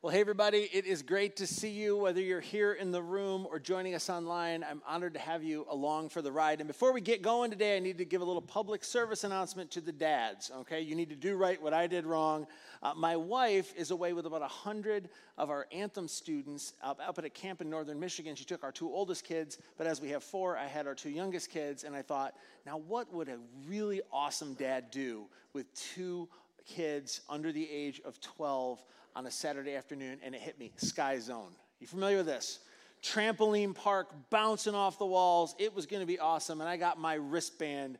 Well, hey, everybody, it is great to see you, whether you're here in the room or joining us online. I'm honored to have you along for the ride. And before we get going today, I need to give a little public service announcement to the dads, okay? You need to do right what I did wrong. Uh, my wife is away with about 100 of our Anthem students up, up at a camp in northern Michigan. She took our two oldest kids, but as we have four, I had our two youngest kids, and I thought, now what would a really awesome dad do with two kids under the age of 12? On a Saturday afternoon and it hit me Sky Zone. You familiar with this? Trampoline park bouncing off the walls. It was going to be awesome. And I got my wristband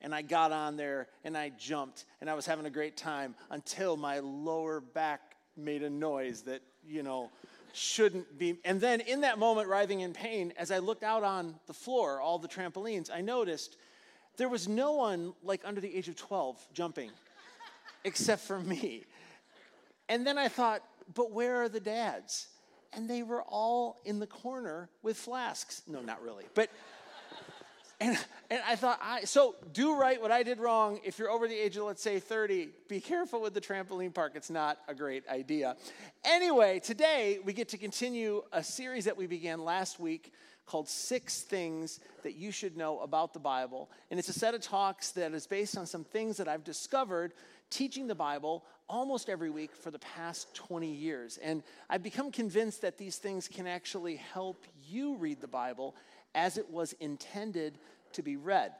and I got on there and I jumped and I was having a great time until my lower back made a noise that, you know, shouldn't be. And then in that moment, writhing in pain, as I looked out on the floor, all the trampolines, I noticed there was no one like under the age of 12 jumping except for me. And then I thought, but where are the dads? And they were all in the corner with flasks. No, not really. But and, and I thought, I, so do right what I did wrong. If you're over the age of, let's say, 30, be careful with the trampoline park. It's not a great idea. Anyway, today we get to continue a series that we began last week called Six Things That You Should Know About the Bible. And it's a set of talks that is based on some things that I've discovered teaching the Bible almost every week for the past 20 years. And I've become convinced that these things can actually help you read the Bible as it was intended to be read.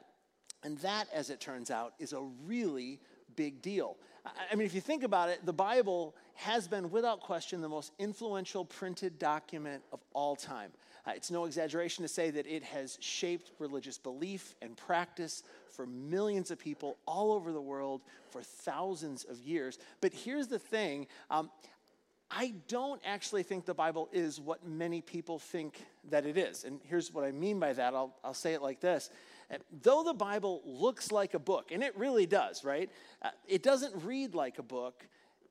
And that, as it turns out, is a really big deal. I mean, if you think about it, the Bible has been, without question, the most influential printed document of all time. Uh, it's no exaggeration to say that it has shaped religious belief and practice for millions of people all over the world for thousands of years. But here's the thing um, I don't actually think the Bible is what many people think that it is. And here's what I mean by that I'll, I'll say it like this. Uh, though the Bible looks like a book, and it really does, right? Uh, it doesn't read like a book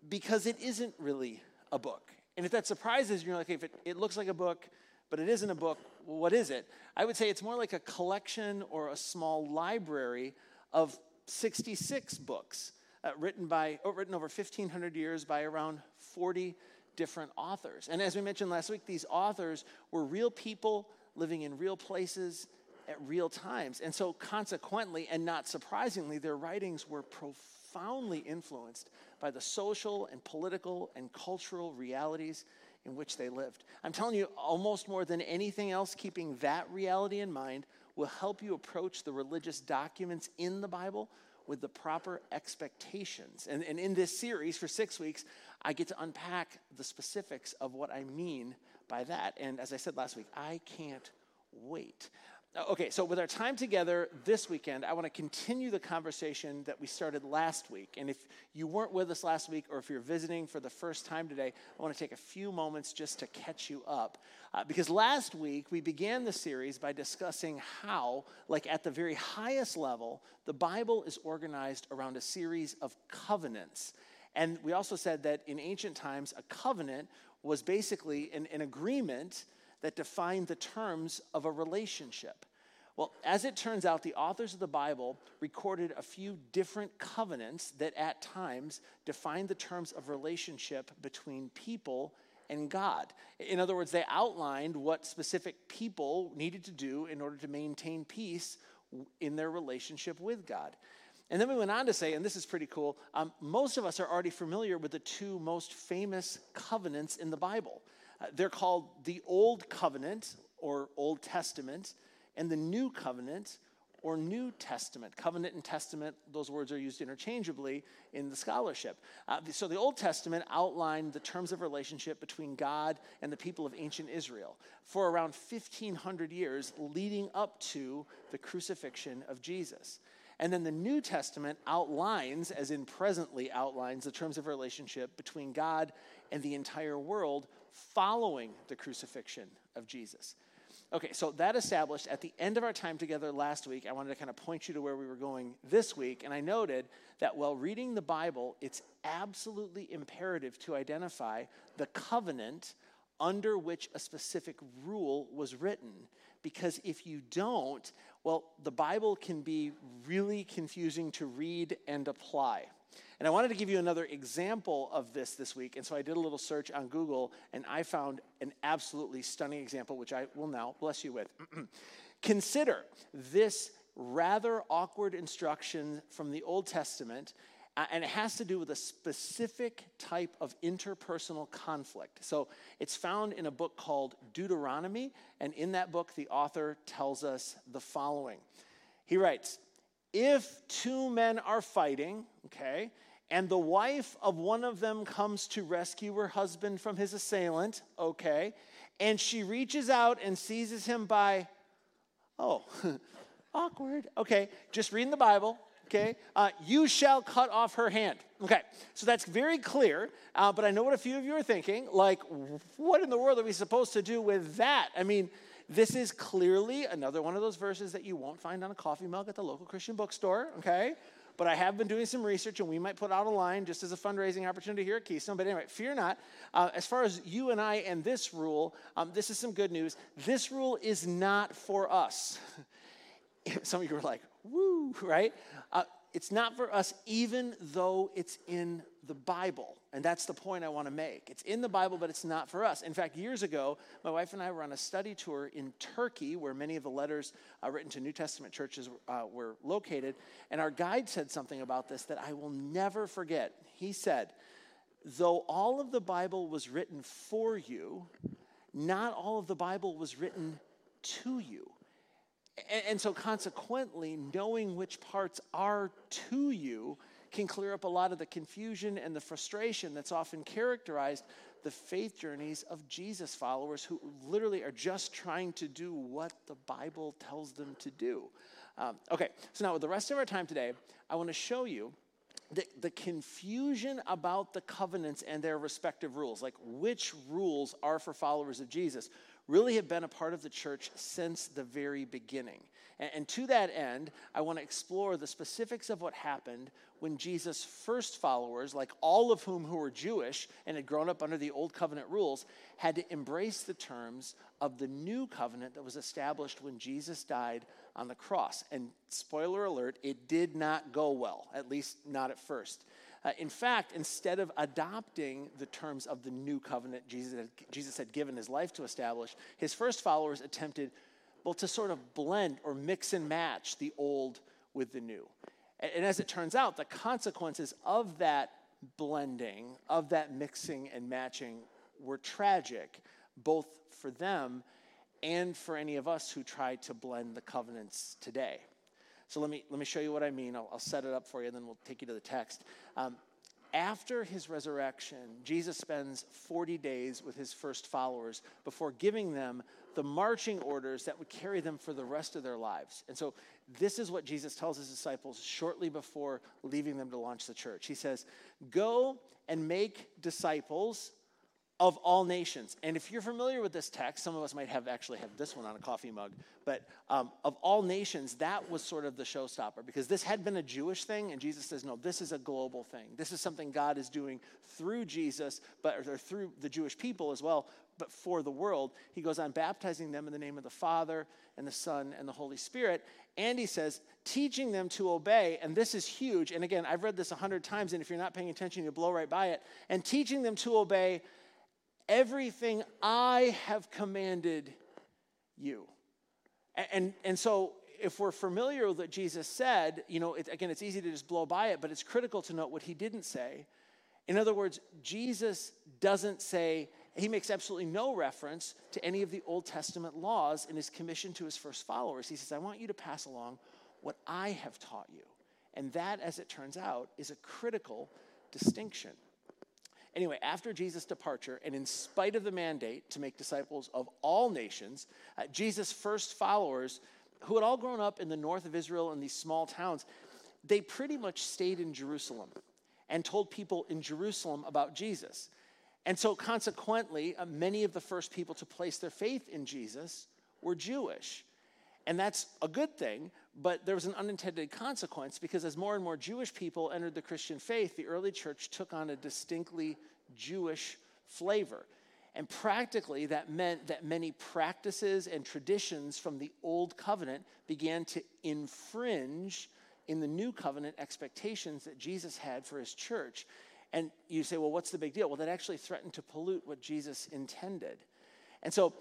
because it isn't really a book. And if that surprises you, you're like, if it, it looks like a book, but it isn't a book, what is it? I would say it's more like a collection or a small library of 66 books uh, written, by, oh, written over 1,500 years by around 40 different authors. And as we mentioned last week, these authors were real people living in real places at real times. And so, consequently, and not surprisingly, their writings were profoundly influenced by the social and political and cultural realities in which they lived. I'm telling you, almost more than anything else, keeping that reality in mind will help you approach the religious documents in the Bible with the proper expectations. And, and in this series for six weeks, I get to unpack the specifics of what I mean by that. And as I said last week, I can't wait. Uh, okay, so with our time together this weekend, I want to continue the conversation that we started last week. And if you weren't with us last week, or if you're visiting for the first time today, I want to take a few moments just to catch you up. Uh, because last week, we began the series by discussing how, like at the very highest level, the Bible is organized around a series of covenants. And we also said that in ancient times, a covenant was basically an, an agreement that define the terms of a relationship. Well, as it turns out, the authors of the Bible recorded a few different covenants that at times defined the terms of relationship between people and God. In other words, they outlined what specific people needed to do in order to maintain peace in their relationship with God. And then we went on to say, and this is pretty cool, um, most of us are already familiar with the two most famous covenants in the Bible. They're called the Old Covenant or Old Testament and the New Covenant or New Testament. Covenant and Testament, those words are used interchangeably in the scholarship. Uh, so the Old Testament outlined the terms of relationship between God and the people of ancient Israel for around 1,500 years leading up to the crucifixion of Jesus. And then the New Testament outlines, as in presently outlines, the terms of relationship between God and the entire world following the crucifixion of Jesus. Okay, so that established at the end of our time together last week, I wanted to kind of point you to where we were going this week. And I noted that while reading the Bible, it's absolutely imperative to identify the covenant under which a specific rule was written. Because if you don't, well, the Bible can be really confusing to read and apply. And I wanted to give you another example of this this week. And so I did a little search on Google and I found an absolutely stunning example, which I will now bless you with. Consider this rather awkward instruction from the Old Testament uh, and it has to do with a specific type of interpersonal conflict. So it's found in a book called Deuteronomy, and in that book, the author tells us the following. He writes, If two men are fighting, okay, and the wife of one of them comes to rescue her husband from his assailant, okay, and she reaches out and seizes him by, oh, awkward, okay, just reading the Bible, okay? Uh, you shall cut off her hand. Okay, so that's very clear, uh, but I know what a few of you are thinking. Like, what in the world are we supposed to do with that? I mean, this is clearly another one of those verses that you won't find on a coffee mug at the local Christian bookstore, okay? But I have been doing some research, and we might put out a line just as a fundraising opportunity here at Keystone. But anyway, fear not. Uh, as far as you and I and this rule, um, this is some good news. This rule is not for us. some of you are like, woo, right? Uh, it's not for us, even though it's in the Bible. And that's the point I want to make. It's in the Bible, but it's not for us. In fact, years ago, my wife and I were on a study tour in Turkey, where many of the letters uh, written to New Testament churches uh, were located. And our guide said something about this that I will never forget. He said, Though all of the Bible was written for you, not all of the Bible was written to you. And, and so, consequently, knowing which parts are to you can clear up a lot of the confusion and the frustration that's often characterized the faith journeys of Jesus followers who literally are just trying to do what the Bible tells them to do. Um, okay, so now with the rest of our time today, I want to show you the, the confusion about the covenants and their respective rules, like which rules are for followers of Jesus, really have been a part of the church since the very beginning. And, and to that end, I want to explore the specifics of what happened when Jesus' first followers, like all of whom who were Jewish and had grown up under the old covenant rules, had to embrace the terms of the new covenant that was established when Jesus died on the cross. And spoiler alert, it did not go well, at least not at first. Uh, in fact, instead of adopting the terms of the new covenant Jesus had, Jesus had given his life to establish, his first followers attempted, well, to sort of blend or mix and match the old with the new. And, and as it turns out, the consequences of that blending, of that mixing and matching, were tragic, both for them and for any of us who try to blend the covenants today. So let me, let me show you what I mean. I'll, I'll set it up for you, and then we'll take you to the text. Um, after his resurrection, Jesus spends 40 days with his first followers before giving them the marching orders that would carry them for the rest of their lives. And so, this is what Jesus tells his disciples shortly before leaving them to launch the church. He says, Go and make disciples of all nations. And if you're familiar with this text, some of us might have actually have this one on a coffee mug, but um, of all nations, that was sort of the showstopper because this had been a Jewish thing, and Jesus says, no, this is a global thing. This is something God is doing through Jesus, but or through the Jewish people as well, but for the world. He goes on baptizing them in the name of the Father and the Son and the Holy Spirit. And he says, teaching them to obey, and this is huge. And again, I've read this a hundred times, and if you're not paying attention, you blow right by it. And teaching them to obey everything I have commanded you. And, and, so, if we're familiar with what Jesus said, you know, it, again, it's easy to just blow by it, but it's critical to note what he didn't say. In other words, Jesus doesn't say, he makes absolutely no reference to any of the Old Testament laws in his commission to his first followers. He says, I want you to pass along what I have taught you. And that, as it turns out, is a critical distinction. Anyway, after Jesus' departure, and in spite of the mandate to make disciples of all nations, uh, Jesus' first followers, who had all grown up in the north of Israel in these small towns, they pretty much stayed in Jerusalem and told people in Jerusalem about Jesus. And so, consequently, uh, many of the first people to place their faith in Jesus were Jewish. And that's a good thing, but there was an unintended consequence because as more and more Jewish people entered the Christian faith, the early church took on a distinctly Jewish flavor. And practically, that meant that many practices and traditions from the Old Covenant began to infringe in the new covenant expectations that Jesus had for his church. And you say, well, what's the big deal? Well, that actually threatened to pollute what Jesus intended. And so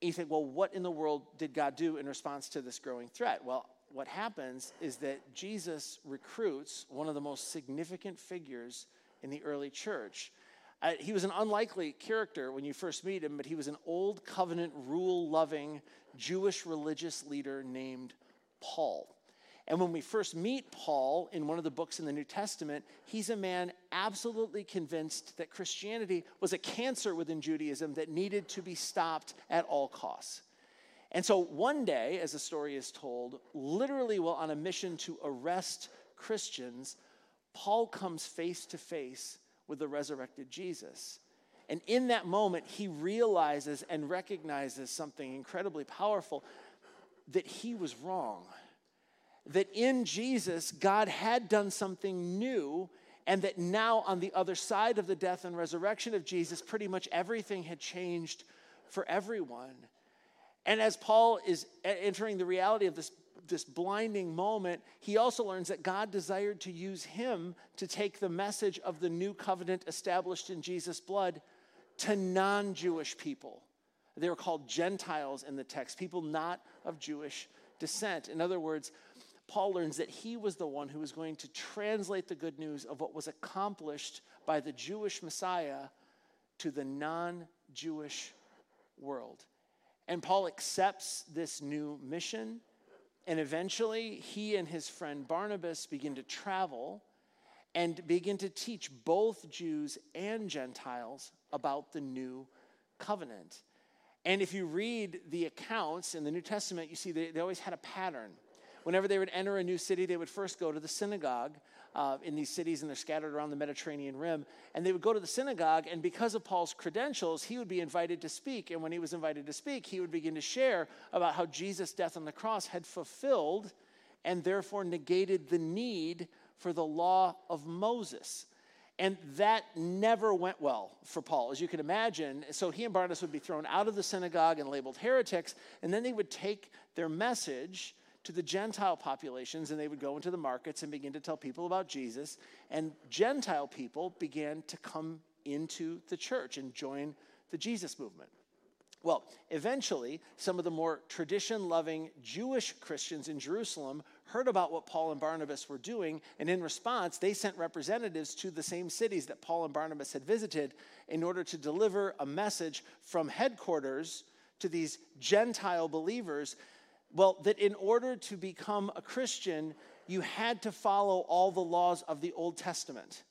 you think, well, what in the world did God do in response to this growing threat? Well, what happens is that Jesus recruits one of the most significant figures in the early church. Uh, he was an unlikely character when you first meet him, but he was an old covenant, rule loving Jewish religious leader named Paul. And when we first meet Paul in one of the books in the New Testament, he's a man absolutely convinced that Christianity was a cancer within Judaism that needed to be stopped at all costs. And so one day, as the story is told, literally while on a mission to arrest Christians, Paul comes face to face with the resurrected Jesus. And in that moment, he realizes and recognizes something incredibly powerful that he was wrong that in Jesus, God had done something new, and that now, on the other side of the death and resurrection of Jesus, pretty much everything had changed for everyone. And as Paul is entering the reality of this, this blinding moment, he also learns that God desired to use him to take the message of the new covenant established in Jesus' blood to non Jewish people. They were called Gentiles in the text, people not of Jewish descent. In other words, Paul learns that he was the one who was going to translate the good news of what was accomplished by the Jewish Messiah to the non Jewish world. And Paul accepts this new mission, and eventually he and his friend Barnabas begin to travel and begin to teach both Jews and Gentiles about the new covenant. And if you read the accounts in the New Testament, you see they, they always had a pattern. Whenever they would enter a new city, they would first go to the synagogue uh, in these cities, and they're scattered around the Mediterranean rim. And they would go to the synagogue, and because of Paul's credentials, he would be invited to speak. And when he was invited to speak, he would begin to share about how Jesus' death on the cross had fulfilled and therefore negated the need for the law of Moses. And that never went well for Paul, as you can imagine. So he and Barnabas would be thrown out of the synagogue and labeled heretics, and then they would take their message to the Gentile populations, and they would go into the markets and begin to tell people about Jesus. And Gentile people began to come into the church and join the Jesus movement. Well, eventually, some of the more tradition loving Jewish Christians in Jerusalem heard about what Paul and Barnabas were doing, and in response, they sent representatives to the same cities that Paul and Barnabas had visited in order to deliver a message from headquarters to these Gentile believers well, that in order to become a Christian, you had to follow all the laws of the Old Testament.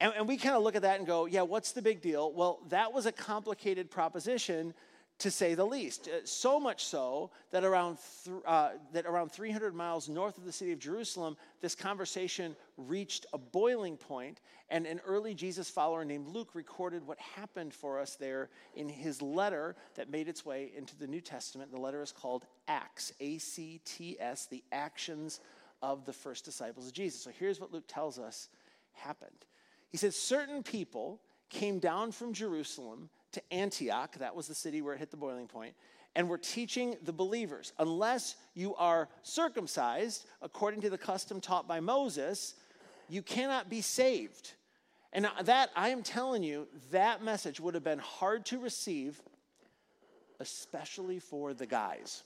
And, and we kind of look at that and go, yeah, what's the big deal? Well, that was a complicated proposition to say the least. Uh, so much so that around, th- uh, that around 300 miles north of the city of Jerusalem, this conversation reached a boiling point, and an early Jesus follower named Luke recorded what happened for us there in his letter that made its way into the New Testament. The letter is called Acts, A C T S, the actions of the first disciples of Jesus. So here's what Luke tells us happened. He says, Certain people came down from Jerusalem to Antioch, that was the city where it hit the boiling point, and we're teaching the believers unless you are circumcised according to the custom taught by Moses, you cannot be saved. And that, I am telling you, that message would have been hard to receive, especially for the guys,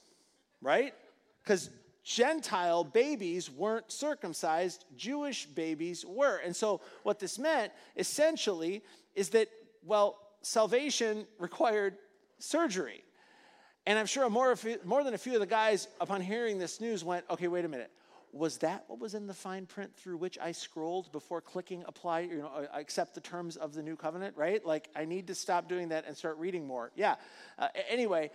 right? Because Gentile babies weren't circumcised, Jewish babies were. And so, what this meant essentially is that, well, salvation required surgery. And I'm sure more, more than a few of the guys, upon hearing this news, went, okay, wait a minute. Was that what was in the fine print through which I scrolled before clicking apply, you know, accept the terms of the new covenant, right? Like, I need to stop doing that and start reading more. Yeah. Uh, anyway,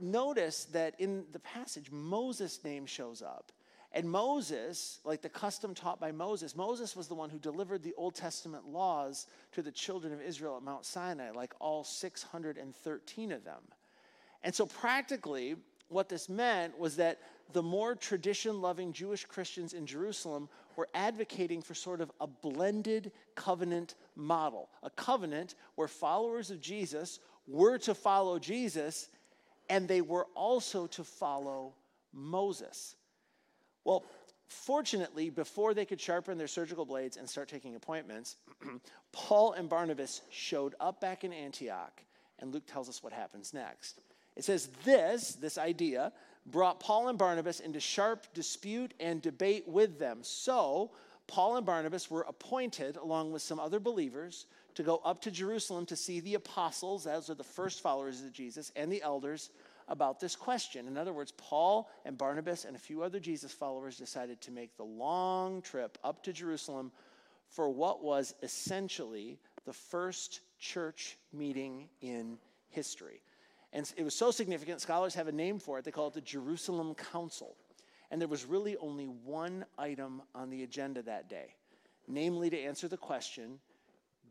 notice that in the passage, Moses' name shows up. And Moses, like the custom taught by Moses, Moses was the one who delivered the Old Testament laws to the children of Israel at Mount Sinai, like all 613 of them. And so, practically, what this meant was that the more tradition loving Jewish Christians in Jerusalem were advocating for sort of a blended covenant model, a covenant where followers of Jesus were to follow Jesus and they were also to follow Moses. Well, fortunately, before they could sharpen their surgical blades and start taking appointments, Paul and Barnabas showed up back in Antioch, and Luke tells us what happens next. It says, This, this idea, brought Paul and Barnabas into sharp dispute and debate with them. So, Paul and Barnabas were appointed, along with some other believers, to go up to Jerusalem to see the apostles, those are the first followers of Jesus, and the elders about this question. In other words, Paul and Barnabas and a few other Jesus followers decided to make the long trip up to Jerusalem for what was essentially the first church meeting in history. And it was so significant, scholars have a name for it. They call it the Jerusalem Council. And there was really only one item on the agenda that day, namely to answer the question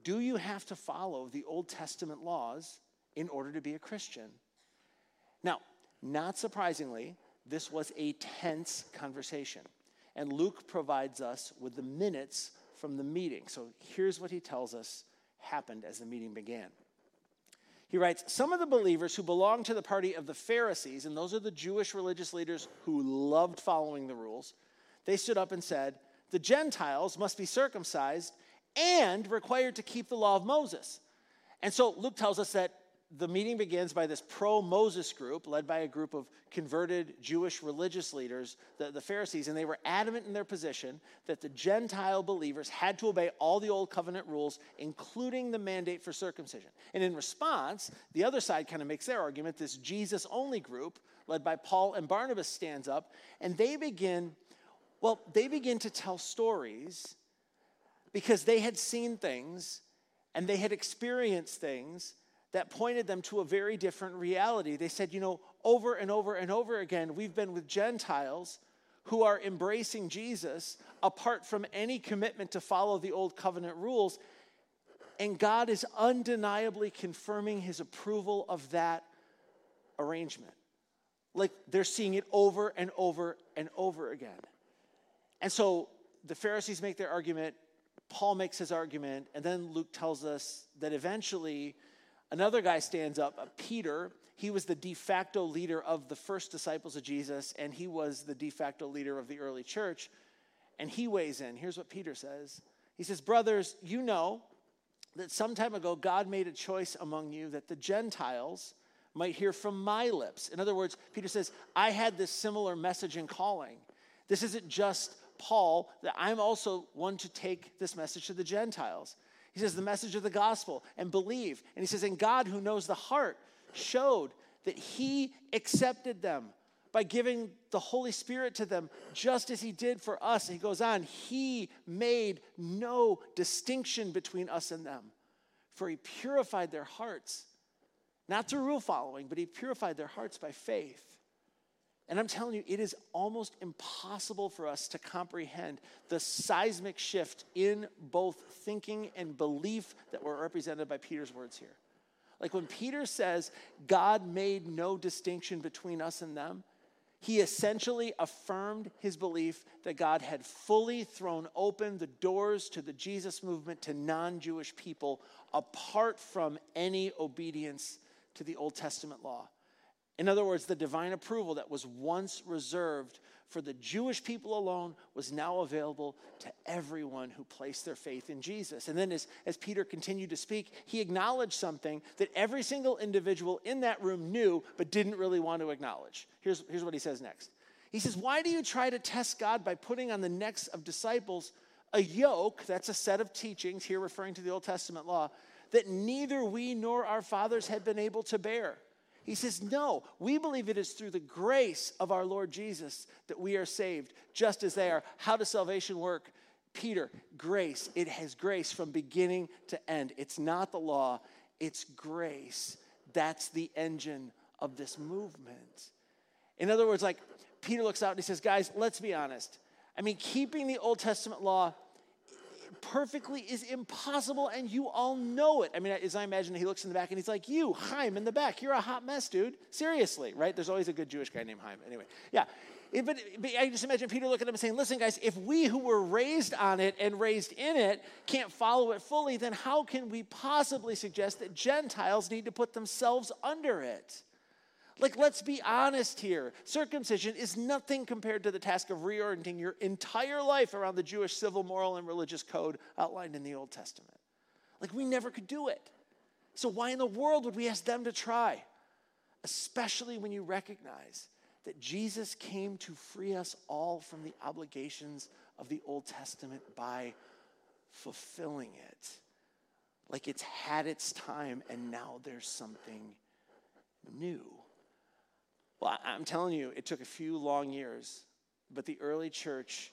Do you have to follow the Old Testament laws in order to be a Christian? Now, not surprisingly, this was a tense conversation. And Luke provides us with the minutes from the meeting. So here's what he tells us happened as the meeting began. He writes Some of the believers who belonged to the party of the Pharisees, and those are the Jewish religious leaders who loved following the rules, they stood up and said, The Gentiles must be circumcised and required to keep the law of Moses. And so Luke tells us that the meeting begins by this pro Moses group, led by a group of converted Jewish religious leaders, the, the, Pharisees, and they were adamant in their position that the Gentile believers had to obey all the old covenant rules, including the mandate for circumcision. And in response, the other side kind of makes their argument. This Jesus only group, led by Paul and Barnabas, stands up, and they begin, well, they begin to tell stories because they had seen things and they had experienced things that pointed them to a very different reality. They said, you know, over and over and over again, we've been with Gentiles who are embracing Jesus apart from any commitment to follow the old covenant rules. And God is undeniably confirming his approval of that arrangement. Like they're seeing it over and over and over again. And so the Pharisees make their argument, Paul makes his argument, and then Luke tells us that eventually Another guy stands up, Peter. He was the de facto leader of the first disciples of Jesus, and he was the de facto leader of the early church. And he weighs in. Here's what Peter says He says, Brothers, you know that some time ago God made a choice among you that the Gentiles might hear from my lips. In other words, Peter says, I had this similar message and calling. This isn't just Paul, that I'm also one to take this message to the Gentiles. He says, the message of the gospel and believe. And he says, and God who knows the heart showed that he accepted them by giving the Holy Spirit to them, just as he did for us. And he goes on, he made no distinction between us and them, for he purified their hearts, not through rule following, but he purified their hearts by faith. And I'm telling you, it is almost impossible for us to comprehend the seismic shift in both thinking and belief that were represented by Peter's words here. Like when Peter says, God made no distinction between us and them, he essentially affirmed his belief that God had fully thrown open the doors to the Jesus movement to non Jewish people apart from any obedience to the Old Testament law. In other words, the divine approval that was once reserved for the Jewish people alone was now available to everyone who placed their faith in Jesus. And then, as, as Peter continued to speak, he acknowledged something that every single individual in that room knew but didn't really want to acknowledge. Here's, here's what he says next He says, Why do you try to test God by putting on the necks of disciples a yoke, that's a set of teachings, here referring to the Old Testament law, that neither we nor our fathers had been able to bear? He says, No, we believe it is through the grace of our Lord Jesus that we are saved, just as they are. How does salvation work? Peter, grace. It has grace from beginning to end. It's not the law, it's grace. That's the engine of this movement. In other words, like Peter looks out and he says, Guys, let's be honest. I mean, keeping the Old Testament law perfectly is impossible, and you all know it. I mean, as I imagine, he looks in the back and he's like, You, Chaim, in the back, you're a hot mess, dude. Seriously, right? There's always a good Jewish guy named Chaim. Anyway, yeah. But, but, I just imagine Peter looking at him and saying, Listen, guys, if we who were raised on it and raised in it can't follow it fully, then how can we possibly suggest that Gentiles need to put themselves under it? Like, let's be honest here. Circumcision is nothing compared to the task of reorienting your entire life around the Jewish civil, moral, and religious code outlined in the Old Testament. Like, we never could do it. So, why in the world would we ask them to try? Especially when you recognize that Jesus came to free us all from the obligations of the Old Testament by fulfilling it. Like it's had its time and now there's something new. Well, I'm telling you, it took a few long years, but the early church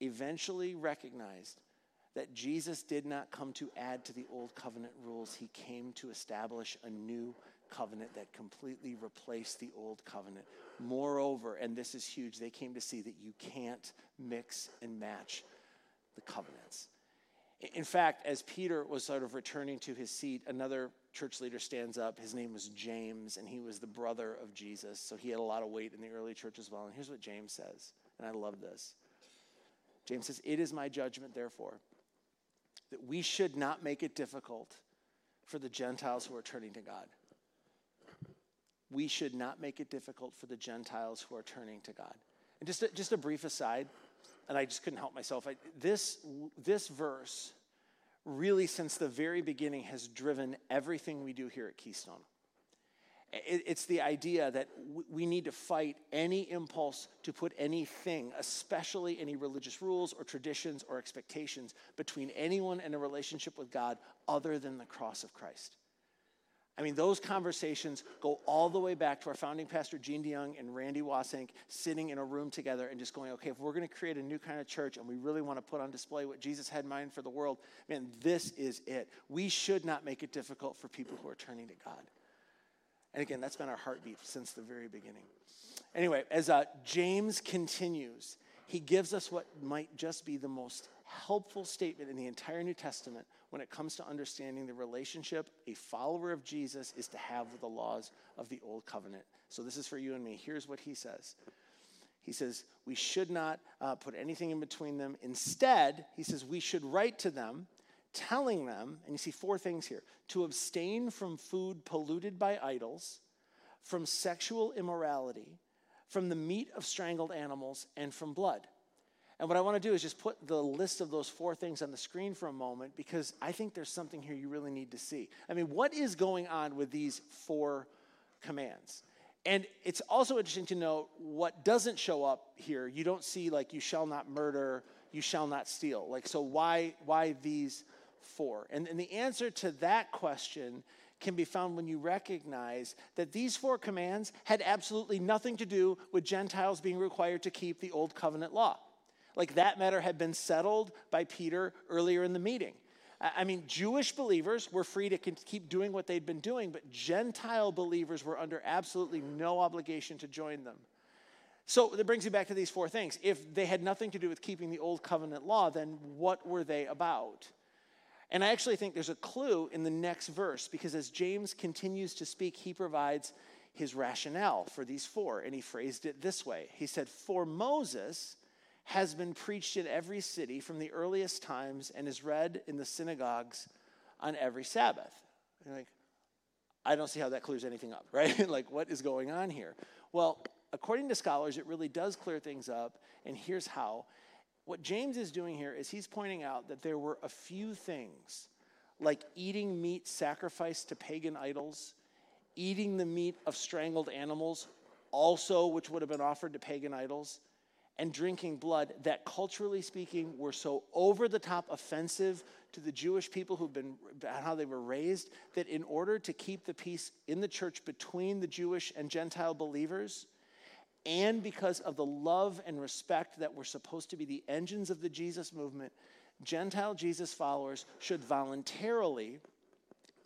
eventually recognized that Jesus did not come to add to the old covenant rules. He came to establish a new covenant that completely replaced the old covenant. Moreover, and this is huge, they came to see that you can't mix and match the covenants. In fact, as Peter was sort of returning to his seat, another church leader stands up. His name was James, and he was the brother of Jesus. So he had a lot of weight in the early church as well. And here's what James says, and I love this James says, It is my judgment, therefore, that we should not make it difficult for the Gentiles who are turning to God. We should not make it difficult for the Gentiles who are turning to God. And just a, just a brief aside, and I just couldn't help myself. I, this, this verse, really, since the very beginning, has driven everything we do here at Keystone. It, it's the idea that we need to fight any impulse to put anything, especially any religious rules or traditions or expectations, between anyone and a relationship with God other than the cross of Christ. I mean, those conversations go all the way back to our founding pastor, Gene DeYoung and Randy Wasink, sitting in a room together and just going, okay, if we're going to create a new kind of church and we really want to put on display what Jesus had in mind for the world, man, this is it. We should not make it difficult for people who are turning to God. And again, that's been our heartbeat since the very beginning. Anyway, as uh, James continues, he gives us what might just be the most helpful statement in the entire New Testament when it comes to understanding the relationship a follower of Jesus is to have with the laws of the old covenant. So, this is for you and me. Here's what he says He says, We should not uh, put anything in between them. Instead, he says, we should write to them, telling them, and you see four things here to abstain from food polluted by idols, from sexual immorality, from the meat of strangled animals, and from blood. And what I want to do is just put the list of those four things on the screen for a moment because I think there's something here you really need to see. I mean, what is going on with these four commands? And it's also interesting to note what doesn't show up here. You don't see like you shall not murder, you shall not steal. Like so why why these four? And, and the answer to that question can be found when you recognize that these four commands had absolutely nothing to do with Gentiles being required to keep the old covenant law. Like that matter had been settled by Peter earlier in the meeting. I mean, Jewish believers were free to keep doing what they'd been doing, but Gentile believers were under absolutely no obligation to join them. So that brings you back to these four things. If they had nothing to do with keeping the old covenant law, then what were they about? And I actually think there's a clue in the next verse because as James continues to speak, he provides his rationale for these four. And he phrased it this way He said, For Moses, has been preached in every city from the earliest times and is read in the synagogues on every Sabbath. You're like, I don't see how that clears anything up, right? like, what is going on here? Well, according to scholars, it really does clear things up, and here's how. What James is doing here is he's pointing out that there were a few things, like eating meat sacrificed to pagan idols, eating the meat of strangled animals, also which would have been offered to pagan idols, and drinking blood that, culturally speaking, were so over the top offensive to the Jewish people who've been, how they were raised, that in order to keep the peace in the church between the Jewish and Gentile believers, and because of the love and respect that were supposed to be the engines of the Jesus movement, Gentile Jesus followers should voluntarily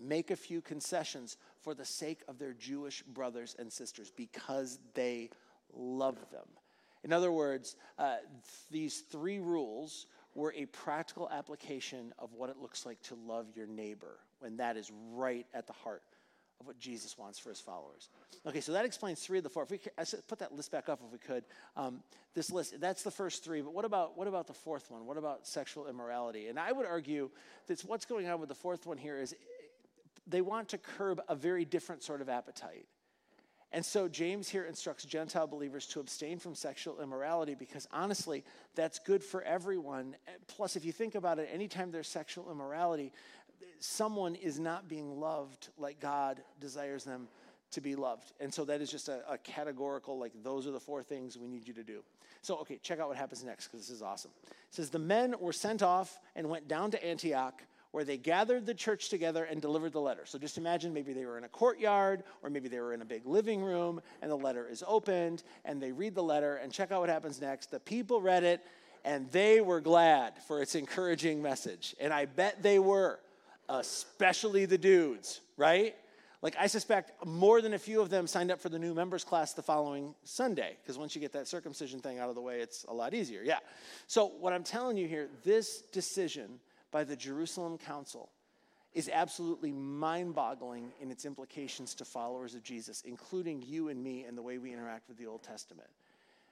make a few concessions for the sake of their Jewish brothers and sisters because they love them. In other words, uh, these three rules were a practical application of what it looks like to love your neighbor, when that is right at the heart of what Jesus wants for his followers. Okay, so that explains three of the four. If we could, put that list back up if we could. Um, this list, that's the first three, but what about, what about the fourth one? What about sexual immorality? And I would argue that what's going on with the fourth one here is they want to curb a very different sort of appetite. And so James here instructs Gentile believers to abstain from sexual immorality because honestly, that's good for everyone. Plus, if you think about it, anytime there's sexual immorality, someone is not being loved like God desires them to be loved. And so that is just a, a categorical, like, those are the four things we need you to do. So, okay, check out what happens next because this is awesome. It says, The men were sent off and went down to Antioch where they gathered the church together and delivered the letter. So just imagine maybe they were in a courtyard or maybe they were in a big living room and the letter is opened and they read the letter and check out what happens next. The people read it and they were glad for its encouraging message. And I bet they were, especially the dudes, right? Like, I suspect more than a few of them signed up for the new members class the following Sunday, because once you get that circumcision thing out of the way, it's a lot easier. Yeah. So, what I'm telling you here, this decision by the Jerusalem Council is absolutely mind boggling in its implications to followers of Jesus, including you and me and the way we interact with the Old Testament.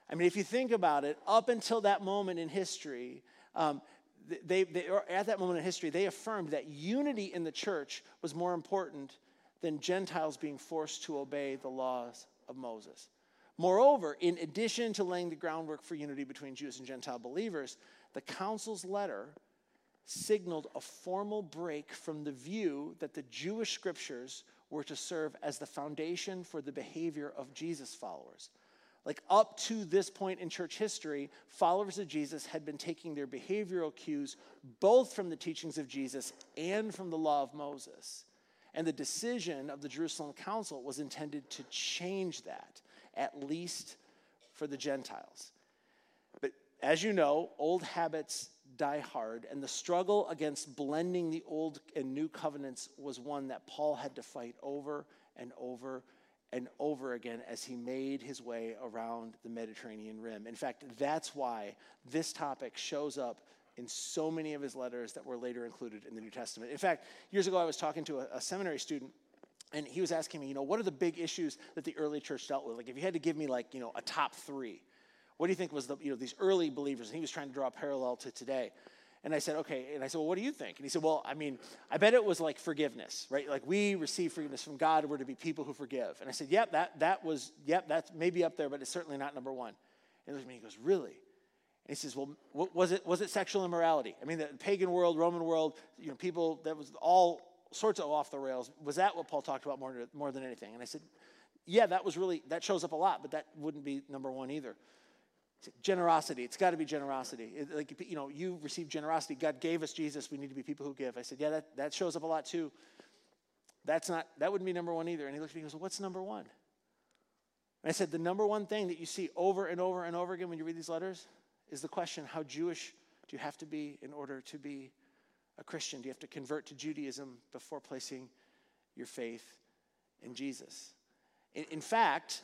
I mean, if you think about it, up until that moment in history, um, they, they, at that moment in history, they affirmed that unity in the church was more important than Gentiles being forced to obey the laws of Moses. Moreover, in addition to laying the groundwork for unity between Jews and Gentile believers, the council's letter signaled a formal break from the view that the Jewish scriptures were to serve as the foundation for the behavior of Jesus followers. Like up to this point in church history, followers of Jesus had been taking their behavioral cues both from the teachings of Jesus and from the law of Moses. And the decision of the Jerusalem Council was intended to change that, at least for the Gentiles. But as you know, old habits die hard. And the struggle against blending the old and new covenants was one that Paul had to fight over and over and over again as he made his way around the Mediterranean rim. In fact, that's why this topic shows up in so many of his letters that were later included in the New Testament. In fact, years ago, I was talking to a, a seminary student and he was asking me, you know, what are the big issues that the early church dealt with? Like, if you had to give me, like, you know, a top three, what do you think was the, you know, these early believers? And he was trying to draw a parallel to today. And I said, okay. And I said, well, what do you think? And he said, well, I mean, I bet it was like forgiveness, right? Like we receive forgiveness from God. We're to be people who forgive. And I said, yep, that, that was, yep, that's maybe up there, but it's certainly not number one. And he goes, really? And he says, well, was it, was it sexual immorality? I mean, the pagan world, Roman world, you know, people, that was all sorts of off the rails. Was that what Paul talked about more, more than anything? And I said, yeah, that was really, that shows up a lot, but that wouldn't be number one either. Generosity. It's got to be generosity. It, like, you know, you received generosity. God gave us Jesus. We need to be people who give. I said, yeah, that, that shows up a lot too. That's not, that wouldn't be number one either. And he looked at me and goes, well, what's number one? And I said, the number one thing that you see over and over and over again when you read these letters is the question, how Jewish do you have to be in order to be a Christian? Do you have to convert to Judaism before placing your faith in Jesus? In, in fact,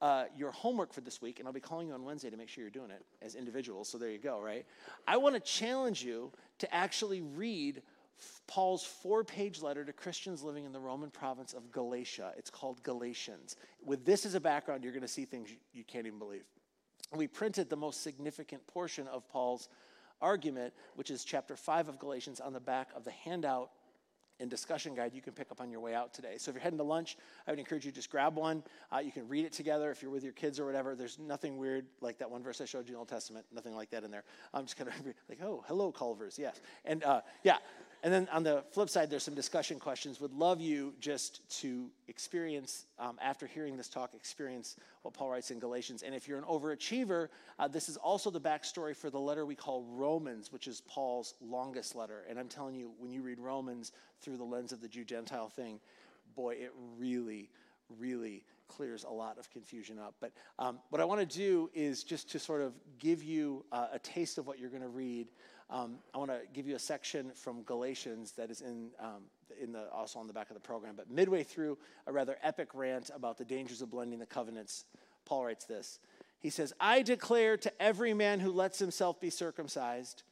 uh, your homework for this week, and I'll be calling you on Wednesday to make sure you're doing it as individuals. So there you go, right? I want to challenge you to actually read Paul's four page letter to Christians living in the Roman province of Galatia. It's called Galatians. With this as a background, you're going to see things you can't even believe. We printed the most significant portion of Paul's argument, which is chapter 5 of Galatians, on the back of the handout and discussion guide you can pick up on your way out today. So if you're heading to lunch, I would encourage you to just grab one. Uh, you can read it together if you're with your kids or whatever. There's nothing weird like that one verse I showed you in the Old Testament, nothing like that in there. I'm just kind of like, oh, hello, Culvers, yes. And uh, yeah, and then on the flip side, there's some discussion questions. Would love you just to experience, um, after hearing this talk, experience what Paul writes in Galatians. And if you're an overachiever, uh, this is also the backstory for the letter we call Romans, which is Paul's longest letter. And I'm telling you, when you read Romans through the lens of the Jew Gentile thing, boy, it really, really clears a lot of confusion up. But um, what I want to do is just to sort of give you uh, a taste of what you're going to read. Um, I want to give you a section from Galatians that is in, um, in the, also on the back of the program. But midway through a rather epic rant about the dangers of blending the covenants, Paul writes this. He says, I declare to every man who lets himself be circumcised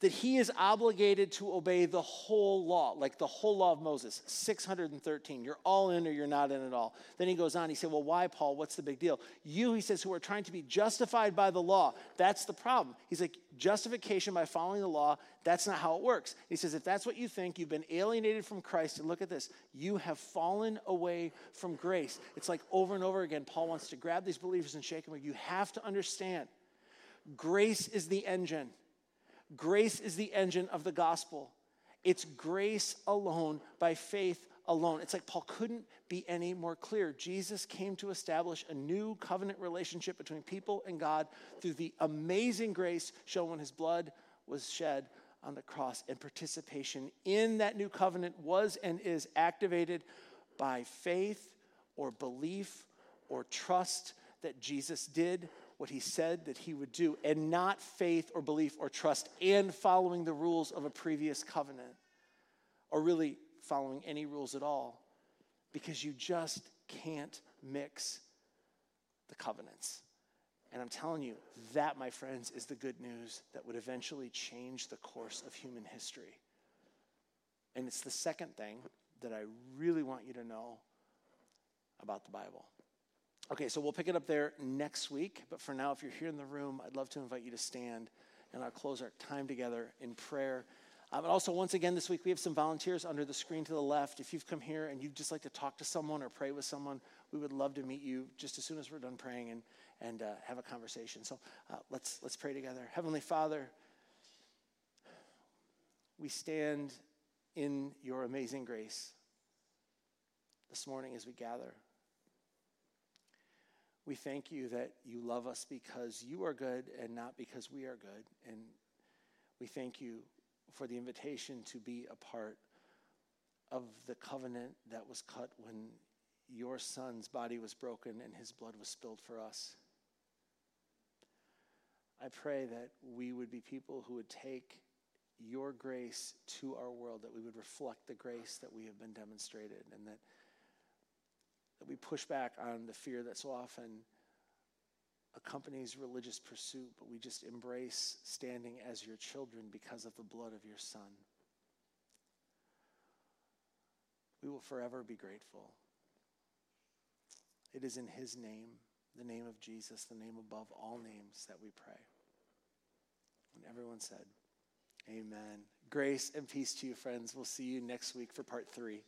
that he is obligated to obey the whole law, like the whole law of Moses, 613. You're all in or you're not in at all. Then he goes on, he said, Well, why, Paul? What's the big deal? You, he says, who are trying to be justified by the law, that's the problem. He's like, Justification by following the law, that's not how it works. He says, If that's what you think, you've been alienated from Christ, and look at this, you have fallen away from grace. It's like over and over again, Paul wants to grab these believers and shake them. You have to understand, grace is the engine. Grace is the engine of the gospel. It's grace alone by faith alone. It's like Paul couldn't be any more clear. Jesus came to establish a new covenant relationship between people and God through the amazing grace shown when his blood was shed on the cross. And participation in that new covenant was and is activated by faith or belief or trust that Jesus did what he said that he would do, and not faith or belief or trust and following the rules of a previous covenant, or really following any rules at all, because you just can't mix the covenants. And I'm telling you, that, my friends, is the good news that would eventually change the course of human history. And it's the second thing that I really want you to know about the Bible. Okay, so we'll pick it up there next week. But for now, if you're here in the room, I'd love to invite you to stand and I'll close our time together in prayer. Um, and also, once again, this week we have some volunteers under the screen to the left. If you've come here and you'd just like to talk to someone or pray with someone, we would love to meet you just as soon as we're done praying and, and uh, have a conversation. So uh, let's, let's pray together. Heavenly Father, we stand in your amazing grace this morning as we gather. We thank you that you love us because you are good and not because we are good. And we thank you for the invitation to be a part of the covenant that was cut when your son's body was broken and his blood was spilled for us. I pray that we would be people who would take your grace to our world, that we would reflect the grace that we have been demonstrated, and that that we push back on the fear that so often accompanies religious pursuit, but we just embrace standing as your children because of the blood of your Son. We will forever be grateful. It is in His name, the name of Jesus, the name above all names, that we pray. And everyone said, Amen. Grace and peace to you, friends. We'll see you next week for part three.